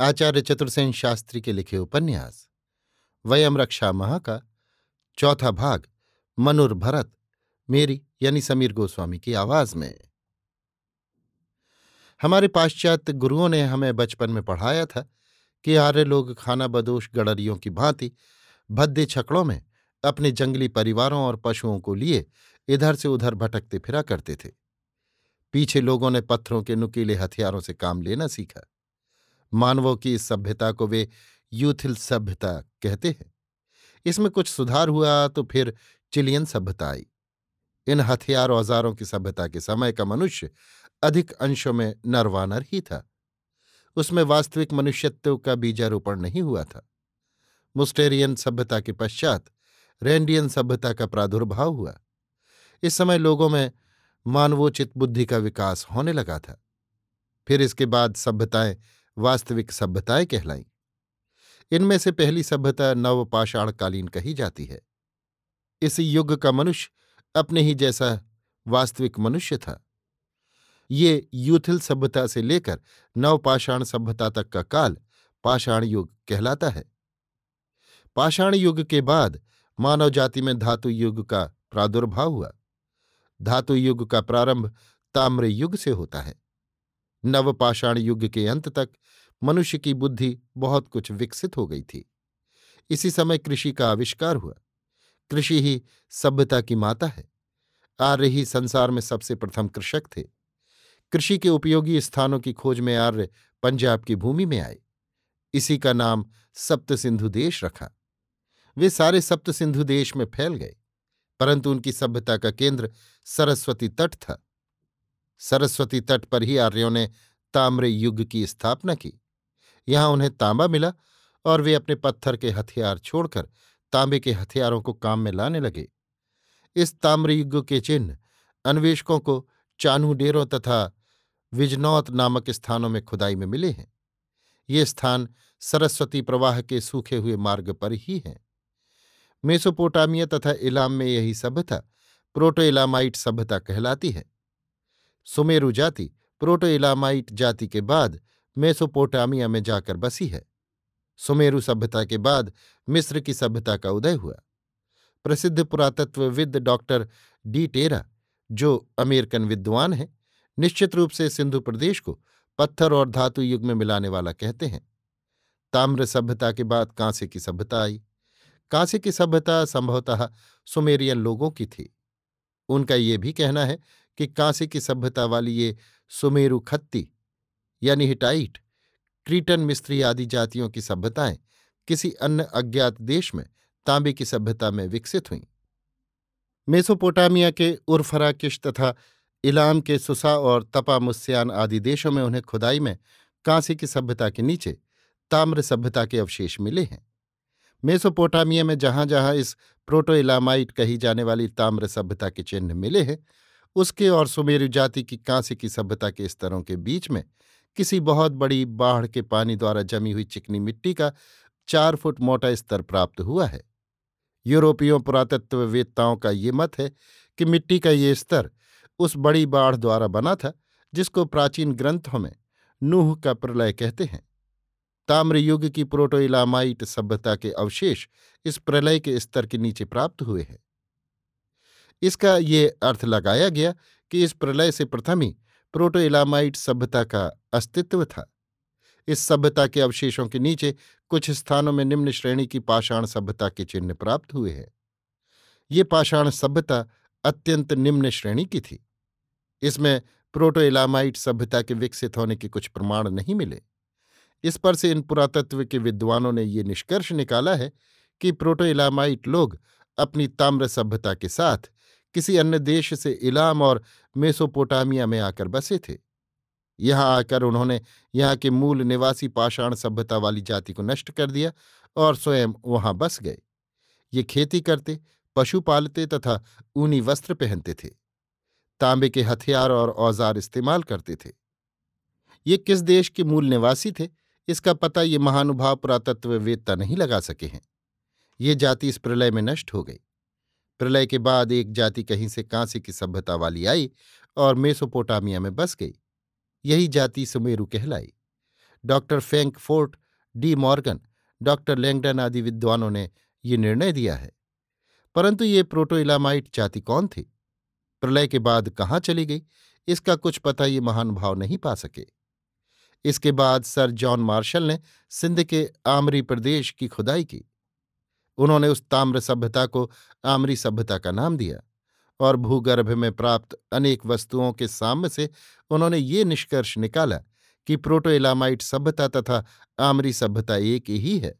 आचार्य चतुर्सेन शास्त्री के लिखे उपन्यास, वयम रक्षा महा का चौथा भाग, मनुर भरत, मेरी यानी समीर गोस्वामी की आवाज़ में। हमारे पाश्चात्य गुरुओं ने हमें बचपन में पढ़ाया था कि आर्य लोग खाना बदोश गडरियों की भांति भद्दे छकड़ों में अपने जंगली परिवारों और पशुओं को लिए इधर से उधर भटकते फिरा करते थे। पीछे लोगों ने पत्थरों के नुकीले हथियारों से काम लेना सीखा। मानवों की इस सभ्यता को वे यूथिल सभ्यता कहते हैं। इसमें कुछ सुधार हुआ तो फिर चिलियन सभ्यता आई। इन हथियार औजारों की सभ्यता के समय का मनुष्य अधिक अंशों में नरवानर ही था। उसमें वास्तविक मनुष्यत्व का बीजारोपण नहीं हुआ था। मुस्टेरियन सभ्यता के पश्चात रेंडियन सभ्यता का प्रादुर्भाव हुआ। इस समय लोगों में मानवोचित बुद्धि का विकास होने लगा था। फिर इसके बाद सभ्यताएँ वास्तविक सभ्यताएँ कहलाईं। इनमें से पहली सभ्यता नवपाषाणकालीन कही जाती है। इस युग का मनुष्य अपने ही जैसा वास्तविक मनुष्य था। ये यूथिल सभ्यता से लेकर नवपाषाण सभ्यता तक का काल पाषाण युग कहलाता है। पाषाण युग के बाद मानव जाति में धातु युग का प्रादुर्भाव हुआ। धातु युग का प्रारंभ ताम्र युग से होता है। नवपाषाण युग के अंत तक मनुष्य की बुद्धि बहुत कुछ विकसित हो गई थी। इसी समय कृषि का आविष्कार हुआ। कृषि ही सभ्यता की माता है। आर्य ही संसार में सबसे प्रथम कृषक थे। कृषि के उपयोगी स्थानों की खोज में आर्य पंजाब की भूमि में आए। इसी का नाम सप्त सिंधु देश रखा। वे सारे सप्त सिंधु देश में फैल गए, परंतु उनकी सभ्यता का केंद्र सरस्वती तट था। सरस्वती तट पर ही आर्यों ने ताम्र युग की स्थापना की। यहाँ उन्हें तांबा मिला और वे अपने पत्थर के हथियार छोड़कर तांबे के हथियारों को काम में लाने लगे। इस ताम्रयुग के चिन्ह अन्वेषकों को चानू डेरों तथा विजनौत नामक स्थानों में खुदाई में मिले हैं। ये स्थान सरस्वती प्रवाह के सूखे हुए मार्ग पर ही हैं। मेसोपोटामिया तथा इलाम में यही सभ्यता प्रोटो इलामाइट सभ्यता कहलाती है। सुमेरु जाति प्रोटो इलामाइट जाति के बाद मेसोपोटामिया में जाकर बसी है। सुमेरु सभ्यता के बाद मिस्र की सभ्यता का उदय हुआ। प्रसिद्ध पुरातत्वविद डॉक्टर डी टेरा, जो अमेरिकन विद्वान हैं, निश्चित रूप से सिंधु प्रदेश को पत्थर और धातु युग में मिलाने वाला कहते हैं। ताम्र सभ्यता के बाद कांसे की सभ्यता आई। कांसे की सभ्यता संभवतः सुमेरियन लोगों की थी। उनका ये भी कहना है कि कांसे की सभ्यता वाली ये सुमेरु खत्ती, यानी हिटाइट, क्रीटन मिस्त्री आदि जातियों की सभ्यताएँ किसी अन्य अज्ञात देश में तांबे की सभ्यता में विकसित हुईं। मेसोपोटामिया के उर्फराकिश तथा इलाम के सुसा और तपा मुस्यान आदि देशों में उन्हें खुदाई में कांसे की सभ्यता के नीचे ताम्र सभ्यता के अवशेष मिले हैं। मेसोपोटामिया में जहाँ जहाँ इस प्रोटो इलामाइट कही जाने वाली ताम्र सभ्यता के चिन्ह मिले हैं। उसके और सुमेरु जाति की कांसे की सभ्यता के स्तरों के बीच में किसी बहुत बड़ी बाढ़ के पानी द्वारा जमी हुई चिकनी मिट्टी का चार फुट मोटा स्तर प्राप्त हुआ है। यूरोपीयों पुरातत्ववेत्ताओं का ये मत है कि मिट्टी का ये स्तर उस बड़ी बाढ़ द्वारा बना था, जिसको प्राचीन ग्रंथों में नूह का प्रलय कहते हैं। ताम्र युग की प्रोटोइलामाइट सभ्यता के अवशेष इस प्रलय के स्तर के नीचे प्राप्त हुए हैं। इसका ये अर्थ लगाया गया कि इस प्रलय से प्रथम ही प्रोटोइलामाइट सभ्यता का अस्तित्व था। इस सभ्यता के अवशेषों के नीचे कुछ स्थानों में निम्न श्रेणी की पाषाण सभ्यता के चिन्ह प्राप्त हुए हैं। ये पाषाण सभ्यता अत्यंत निम्न श्रेणी की थी। इसमें प्रोटो इलामाइट सभ्यता के विकसित होने के कुछ प्रमाण नहीं मिले। इस पर से इन पुरातत्व के विद्वानों ने ये निष्कर्ष निकाला है कि प्रोटो इलामाइट लोग अपनी ताम्र सभ्यता के साथ किसी अन्य देश से इलाम और मेसोपोटामिया में आकर बसे थे। यहाँ आकर उन्होंने यहाँ के मूल निवासी पाषाण सभ्यता वाली जाति को नष्ट कर दिया और स्वयं वहाँ बस गए। ये खेती करते, पशु पालते तथा ऊनी वस्त्र पहनते थे। तांबे के हथियार और औज़ार इस्तेमाल करते थे। ये किस देश के मूल निवासी थे? इसका पता ये महानुभाव पुरातत्व वेदता नहीं लगा सके हैं। ये जाति इस प्रलय में नष्ट हो गई। प्रलय के बाद एक जाति कहीं से कांसे की सभ्यता वाली आई और मेसोपोटामिया में बस गई। यही जाति सुमेरु कहलाई। Doctor Frankfort, de Morgan, doctor Langdon आदि विद्वानों ने ये निर्णय दिया है। परंतु ये प्रोटोइलामाइट जाति कौन थी? प्रलय के बाद कहाँ चली गई? इसका कुछ पता ये महानुभाव नहीं पा सके। इसके बाद सर जॉन मार्शल ने सिंध के आमरी प्रदेश की खुदाई की। उन्होंने उस ताम्र सभ्यता को आमरी सभ्यता का नाम दिया और भूगर्भ में प्राप्त अनेक वस्तुओं के साम्य से उन्होंने ये निष्कर्ष निकाला कि प्रोटो इलामाइट सभ्यता तथा आमरी सभ्यता एक ही है।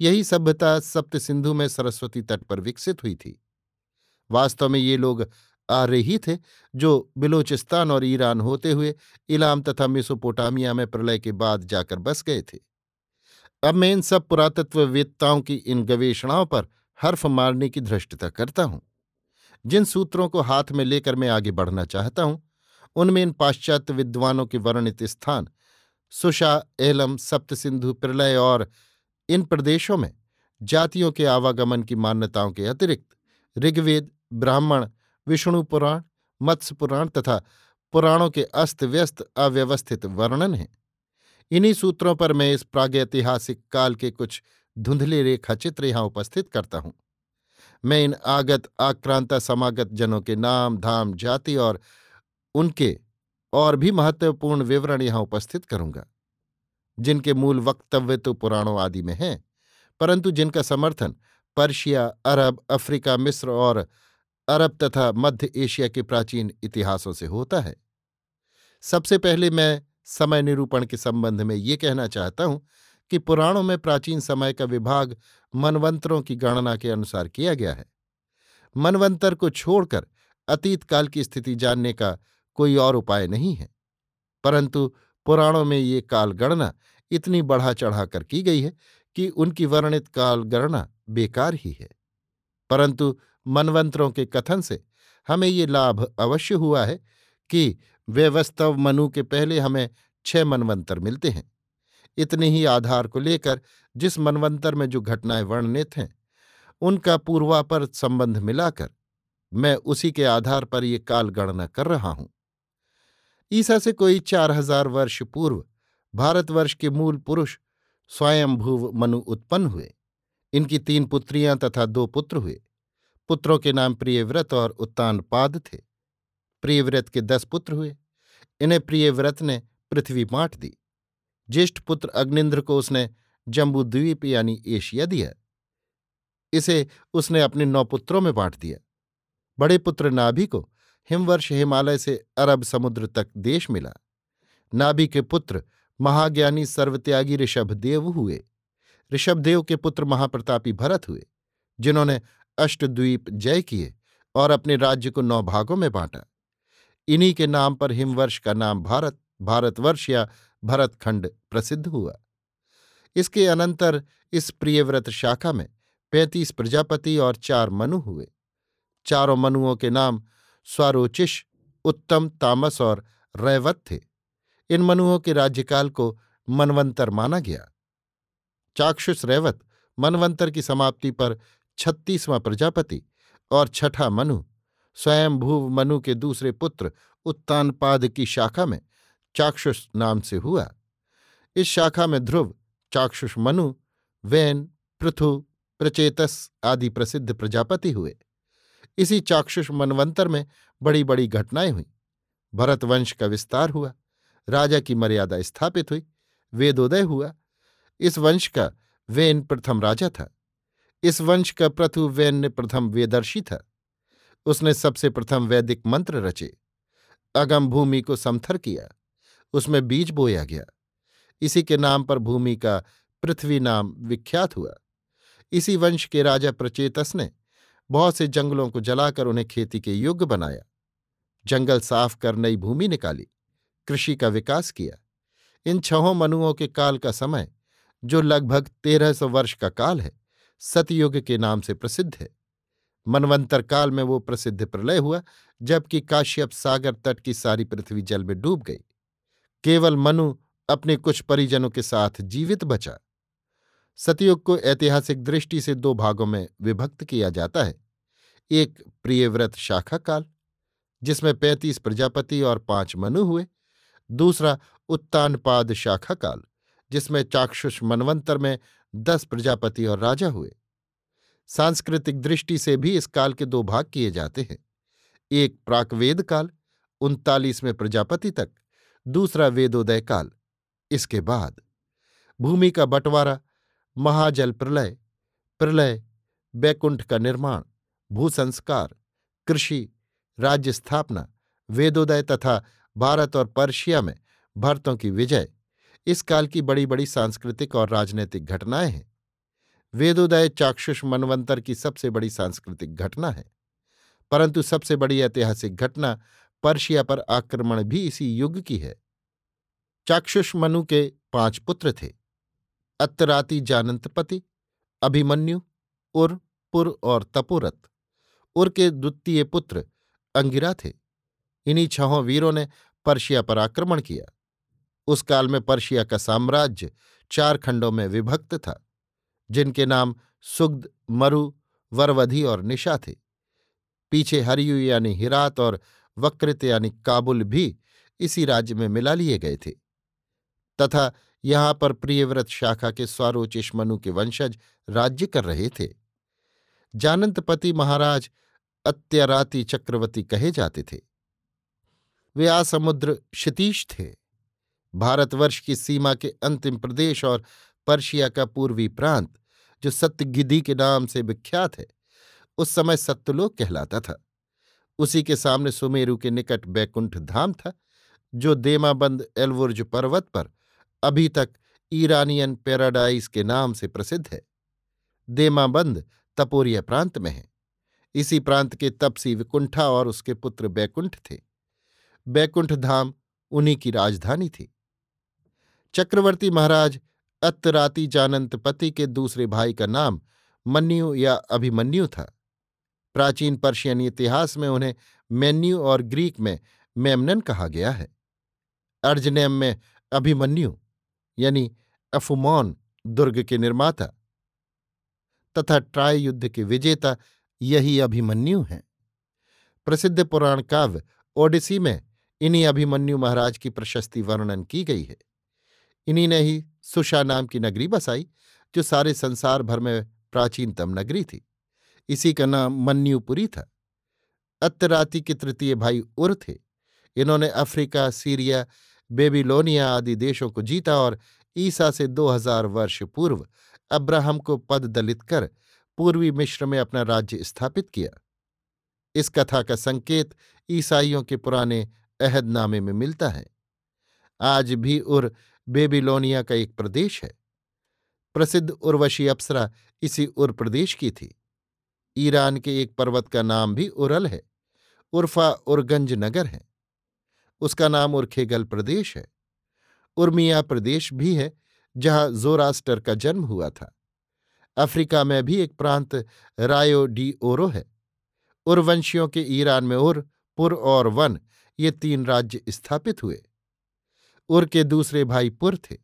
यही सभ्यता सप्त सिंधु में सरस्वती तट पर विकसित हुई थी। वास्तव में ये लोग आर्य ही थे, जो बिलोचिस्तान और ईरान होते हुए इलाम तथा मिसोपोटामिया में प्रलय के बाद जाकर बस गए थे। अब मैं इन सब पुरातत्ववेत्ताओं की इन गवेषणाओं पर हर्फ मारने की धृष्टता करता हूँ। जिन सूत्रों को हाथ में लेकर मैं आगे बढ़ना चाहता हूँ, उनमें इन पाश्चात्य विद्वानों के वर्णित स्थान सुषा एलम सप्त सिंधु प्रलय और इन प्रदेशों में जातियों के आवागमन की मान्यताओं के अतिरिक्त ऋग्वेद, ब्राह्मण विष्णु पुराण, मत्स्य पुराण तथा पुराणों के अस्त व्यस्त अव्यवस्थित वर्णन हैं। इन्हीं सूत्रों पर मैं इस प्रागैतिहासिक काल के कुछ धुंधले रेखाचित्र यहाँ उपस्थित करता हूँ। मैं इन आगत, आक्रांता समागत जनों के नाम, धाम, जाति और उनके और भी महत्वपूर्ण विवरण यहाँ उपस्थित करूँगा, जिनके मूल वक्तव्य तो पुराणों आदि में हैं, परंतु जिनका समर्थन पर्शिया, अरब, अफ्रीका, मिस्र और अरब तथा मध्य एशिया के प्राचीन इतिहासों से होता है। सबसे पहले मैं समय निरूपण के संबंध में ये कहना चाहता हूँ कि पुराणों में प्राचीन समय का विभाग मनवंतरों की गणना के अनुसार किया गया है। मनवंतर को छोड़कर अतीत काल की स्थिति जानने का कोई और उपाय नहीं है, परंतु पुराणों में ये काल गणना इतनी बढ़ा चढ़ाकर की गई है कि उनकी वर्णित काल गणना बेकार ही है। परंतु मनवंतरों के कथन से हमें ये लाभ अवश्य हुआ है कि व्यवस्तव मनु के पहले हमें छह मनवंतर मिलते हैं। इतने ही आधार को लेकर जिस मनवंतर में जो घटनाएँ वर्णित हैं, उनका पूर्वापर संबंध मिलाकर मैं उसी के आधार पर ये काल गणना कर रहा हूँ। ईसा से कोई चार हज़ार वर्ष पूर्व भारतवर्ष के मूल पुरुष स्वयंभुव मनु उत्पन्न हुए। इनकी तीन पुत्रियाँ तथा दो पुत्र हुए। पुत्रों के नाम प्रियव्रत और उत्तानपाद थे। प्रियव्रत के दस पुत्र हुए। इन्हें प्रियव्रत ने पृथ्वी बांट दी। ज्येष्ठ पुत्र अग्निंद्र को उसने जम्बूद्वीप यानी एशिया दिया। इसे उसने अपने नौ पुत्रों में बांट दिया। बड़े पुत्र नाभि को हिमवर्ष हिमालय से अरब समुद्र तक देश मिला। नाभि के पुत्र महाज्ञानी सर्वत्यागी ऋषभदेव हुए। ऋषभदेव के पुत्र महाप्रतापी भरत हुए, जिन्होंने अष्टद्वीप जय किए और अपने राज्य को नौ भागों में बांटा। इन्हीं के नाम पर हिमवर्ष का नाम भारत, भारतवर्ष या भरतखंड प्रसिद्ध हुआ। इसके अनंतर इस प्रियव्रत शाखा में पैंतीस प्रजापति और चार मनु हुए। चारों मनुओं के नाम स्वारोचिष उत्तम, तामस और रैवत थे। इन मनुओं के राज्यकाल को मनवंतर माना गया। चाक्षुष रैवत मनवंतर की समाप्ति पर छत्तीसवां प्रजापति और छठा मनु स्वयंभूव मनु के दूसरे पुत्र उत्तानपाद की शाखा में चाक्षुष नाम से हुआ। इस शाखा में ध्रुव, चाक्षुष मनु, वैन, पृथु, प्रचेतस आदि प्रसिद्ध प्रजापति हुए। इसी चाक्षुष मनवंतर में बड़ी बड़ी घटनाएँ हुई। भरतवंश का विस्तार हुआ, राजा की मर्यादा स्थापित हुई, वेदोदय हुआ। इस वंश का वेन प्रथम राजा था। इस वंश का प्रथु वैन्य प्रथम वेदर्शी था। उसने सबसे प्रथम वैदिक मंत्र रचे। अगम भूमि को समथर किया। उसमें बीज बोया गया। इसी के नाम पर भूमि का पृथ्वी नाम विख्यात हुआ। इसी वंश के राजा प्रचेतस ने बहुत से जंगलों को जलाकर उन्हें खेती के योग्य बनाया। जंगल साफ़ कर नई भूमि निकाली। कृषि का विकास किया। इन छहों मनुओं के काल का समय, जो लगभग तेरह सौ वर्ष का काल है। सतयुग के नाम से प्रसिद्ध है। मनवंतर काल में वो प्रसिद्ध प्रलय हुआ, जबकि काश्यप सागर तट की सारी पृथ्वी जल में डूब गई। केवल मनु अपने कुछ परिजनों के साथ जीवित बचा। सतयुग को ऐतिहासिक दृष्टि से दो भागों में विभक्त किया जाता है। एक प्रियव्रत शाखा काल, जिसमें पैंतीस प्रजापति और पाँच मनु हुए। दूसरा उत्तानपाद शाखा काल, जिसमें चाक्षुष मनवंतर में दस प्रजापति और राजा हुए। सांस्कृतिक दृष्टि से भी इस काल के दो भाग किए जाते हैं। एक प्राकवेद काल उनतालीसवें प्रजापति तक, दूसरा वेदोदय काल, इसके बाद। भूमि का बंटवारा, महाजल प्रलय प्रलय बैकुंठ का निर्माण, भूसंस्कार, कृषि, राज्य स्थापना, वेदोदय तथा भारत और पर्शिया में भरतों की विजय। इस काल की बड़ी बड़ी सांस्कृतिक और राजनीतिक घटनाएँ हैं। वेदोदय चाक्षुष मनवंतर की सबसे बड़ी सांस्कृतिक घटना है। परंतु सबसे बड़ी ऐतिहासिक घटना पर्शिया पर आक्रमण भी इसी युग की है। चाक्षुष मनु के पाँच पुत्र थे। अत्तराती जानंतपति अभिमन्यु, उर, पुर और तपोरत उर के द्वितीय पुत्र अंगिरा थे। इन्हीं छहों वीरों ने पर्शिया पर आक्रमण किया। उस काल में पर्शिया का साम्राज्य चार खंडों में विभक्त था, जिनके नाम सुग्ध, मरु, वरवधि और निशा थे। पीछे हरियु यानी हिरात और वकृत यानी काबुल भी इसी राज्य में मिला लिए गए थे। तथा यहाँ पर प्रियव्रत शाखा के स्वारोचिष मनु के वंशज राज्य कर रहे थे। जानंतपति महाराज अत्यराति चक्रवर्ती कहे जाते थे। वे आसमुद्र क्षितीश थे। भारतवर्ष की सीमा के अंतिम प्रदेश और पर्शिया का पूर्वी प्रांत, जो सत्यगिद्धि के नाम से विख्यात है, उस समय सत्यलोक कहलाता था। उसी के सामने सुमेरु के निकट बैकुंठ धाम था, जो देमाबंद एलवुर्ज पर्वत पर अभी तक ईरानियन पैराडाइज के नाम से प्रसिद्ध है। देमाबंद तपोरिया प्रांत में है। इसी प्रांत के तपसी विकुंठा और उसके पुत्र बैकुंठ थे। बैकुंठ धाम उन्हीं की राजधानी थी। चक्रवर्ती महाराज अत्तराती जानंत पति के दूसरे भाई का नाम मन्यु या अभिमन्यु था। प्राचीन पर्शियन इतिहास में उन्हें मेन्यू और ग्रीक में मेमनन कहा गया है। अर्जनेम में अभिमन्यु, यानी अफुमौन दुर्ग के निर्माता, तथा ट्राय युद्ध के विजेता यही अभिमन्यु हैं। प्रसिद्ध पुराण काव्य ओडिसी में इन्हीं अभिमन्यु महाराज की प्रशस्ति वर्णन की गई है। इन्हीं ने ही सुषा नाम की नगरी बसाई, जो सारे संसार भर में प्राचीनतम नगरी थी। इसी का नाम मन्यूपुरी था। अत्तराती के तृतीय भाई उर थे। इन्होंने अफ्रीका, सीरिया, बेबीलोनिया आदि देशों को जीता और ईसा से दो हज़ार वर्ष पूर्व अब्राहम को पद दलित कर पूर्वी मिश्र में अपना राज्य स्थापित किया। इस कथा का संकेत ईसाइयों के पुराने अहदनामे में मिलता है। आज भी उर बेबीलोनिया का एक प्रदेश है। प्रसिद्ध उर्वशी अप्सरा इसी उर प्रदेश की थी। ईरान के एक पर्वत का नाम भी उरल है। उर्फा उर्गंज नगर है। उसका नाम उर्खेगल प्रदेश है। उर्मिया प्रदेश भी है, जहाँ जोरास्टर का जन्म हुआ था। अफ्रीका में भी एक प्रांत रायो डी ओरो है। उर्वंशियों के ईरान में उर, पुर और वन ये तीन राज्य स्थापित हुए। उर के दूसरे भाई पुर थे।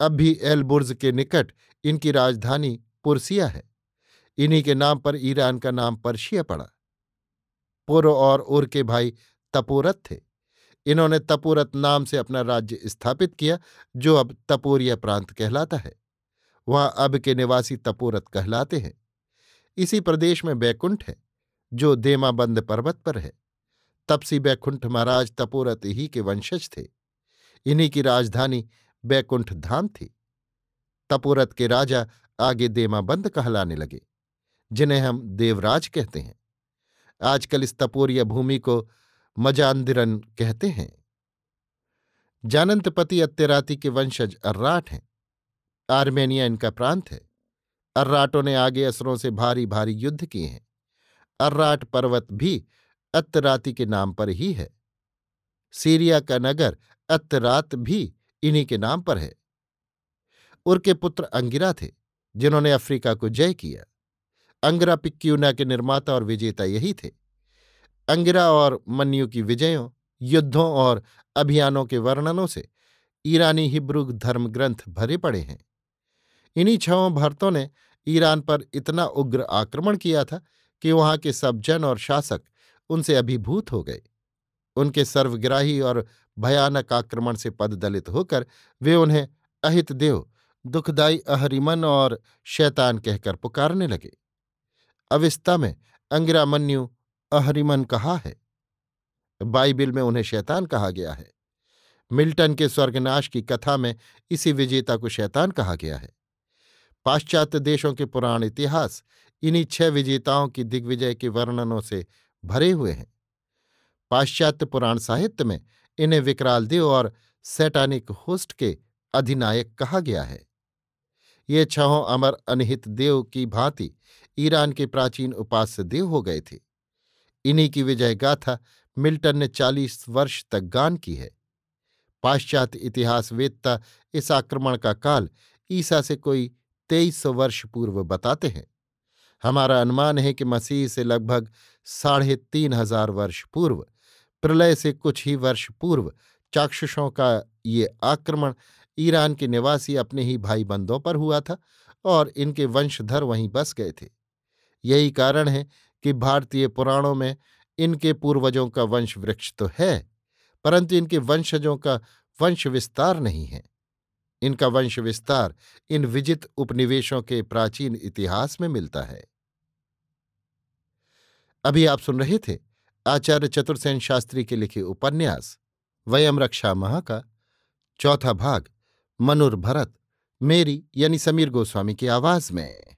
अब भी एलबुर्ज के निकट इनकी राजधानी पुरसिया है। इन्हीं के नाम पर ईरान का नाम पर्शिया पड़ा। पुर और उर के भाई तपोरत थे। इन्होंने तपोरत नाम से अपना राज्य स्थापित किया, जो अब तपोरिया प्रांत कहलाता है। वहाँ अब के निवासी तपोरत कहलाते हैं। इसी प्रदेश में बैकुंठ है, जो देमाबंद पर्वत पर है। तपसी बैकुंठ महाराज तपोरत ही के वंशज थे। इन्हीं की राजधानी बैकुंठ धाम थी। तपोरत के राजा आगे देमाबंद कहलाने लगे, जिन्हें हम देवराज कहते हैं। आजकल इस तपोरिया भूमि को मजांदिरन कहते हैं। जानंतपति अत्यराती के वंशज अर्राट हैं। आर्मेनिया इनका प्रांत है। अर्राटों ने आगे असरों से भारी भारी युद्ध किए हैं। अर्राट पर्वत भी अत्तराती के नाम पर ही है। सीरिया का नगर अत्तरात भी इन्हीं के नाम पर है। उनके पुत्र अंगिरा थे, जिन्होंने अफ्रीका को जय किया। अंगिरा पिक्यूना के निर्माता और विजेता यही थे। अंगिरा और मन्यु की विजयों, युद्धों और अभियानों के वर्णनों से ईरानी हिब्रू धर्मग्रंथ भरे पड़े हैं। इन्हीं छवों भरतों ने ईरान पर इतना उग्र आक्रमण किया था कि वहाँ के सब जन और शासक उनसे अभिभूत हो गए। उनके सर्वग्राही और भयानक आक्रमण से पददलित होकर वे उन्हें अहित देव, दुखदाई अहरिमन और शैतान कहकर पुकारने लगे। अविस्ता में अंगिरामन्यु अहरिमन कहा है? बाइबिल में उन्हें शैतान कहा गया है। मिल्टन के स्वर्गनाश की कथा में इसी विजेता को शैतान कहा गया है। पाश्चात्य देशों के पुराण इतिहास इन्हीं छह विजेताओं की दिग्विजय के वर्णनों से भरे हुए हैं। पाश्चात्य पुराण साहित्य में इन्हें विकराल देव और सैटानिक होस्ट के अधिनायक कहा गया है। ये छहों अमर अनहित देव की भांति ईरान के प्राचीन उपास्य देव हो गए थे। इन्हीं की विजय गाथा मिल्टन ने चालीस वर्ष तक गान की है। पाश्चात्य इतिहास वेदता इस आक्रमण का काल ईसा से कोई तेईस सौ वर्ष पूर्व बताते हैं। हमारा अनुमान है कि मसीह से लगभग साढ़े तीन हज़ार वर्ष पूर्व प्रलय से कुछ ही वर्ष पूर्व चाक्षुषों का ये आक्रमण ईरान के निवासी अपने ही भाई बंदों पर हुआ था और इनके वंशधर वहीं बस गए थे। यही कारण है कि भारतीय पुराणों में इनके पूर्वजों का वंश वृक्ष तो है, परंतु इनके वंशजों का वंश विस्तार नहीं है। इनका वंश विस्तार इन विजित उपनिवेशों के प्राचीन इतिहास में मिलता है। अभी आप सुन रहे थे आचार्य चतुर्सेन शास्त्री के लिखे उपन्यास वयम रक्षा महा का चौथा भाग, मनुर भरत, मेरी यानी समीर गोस्वामी की आवाज़ में।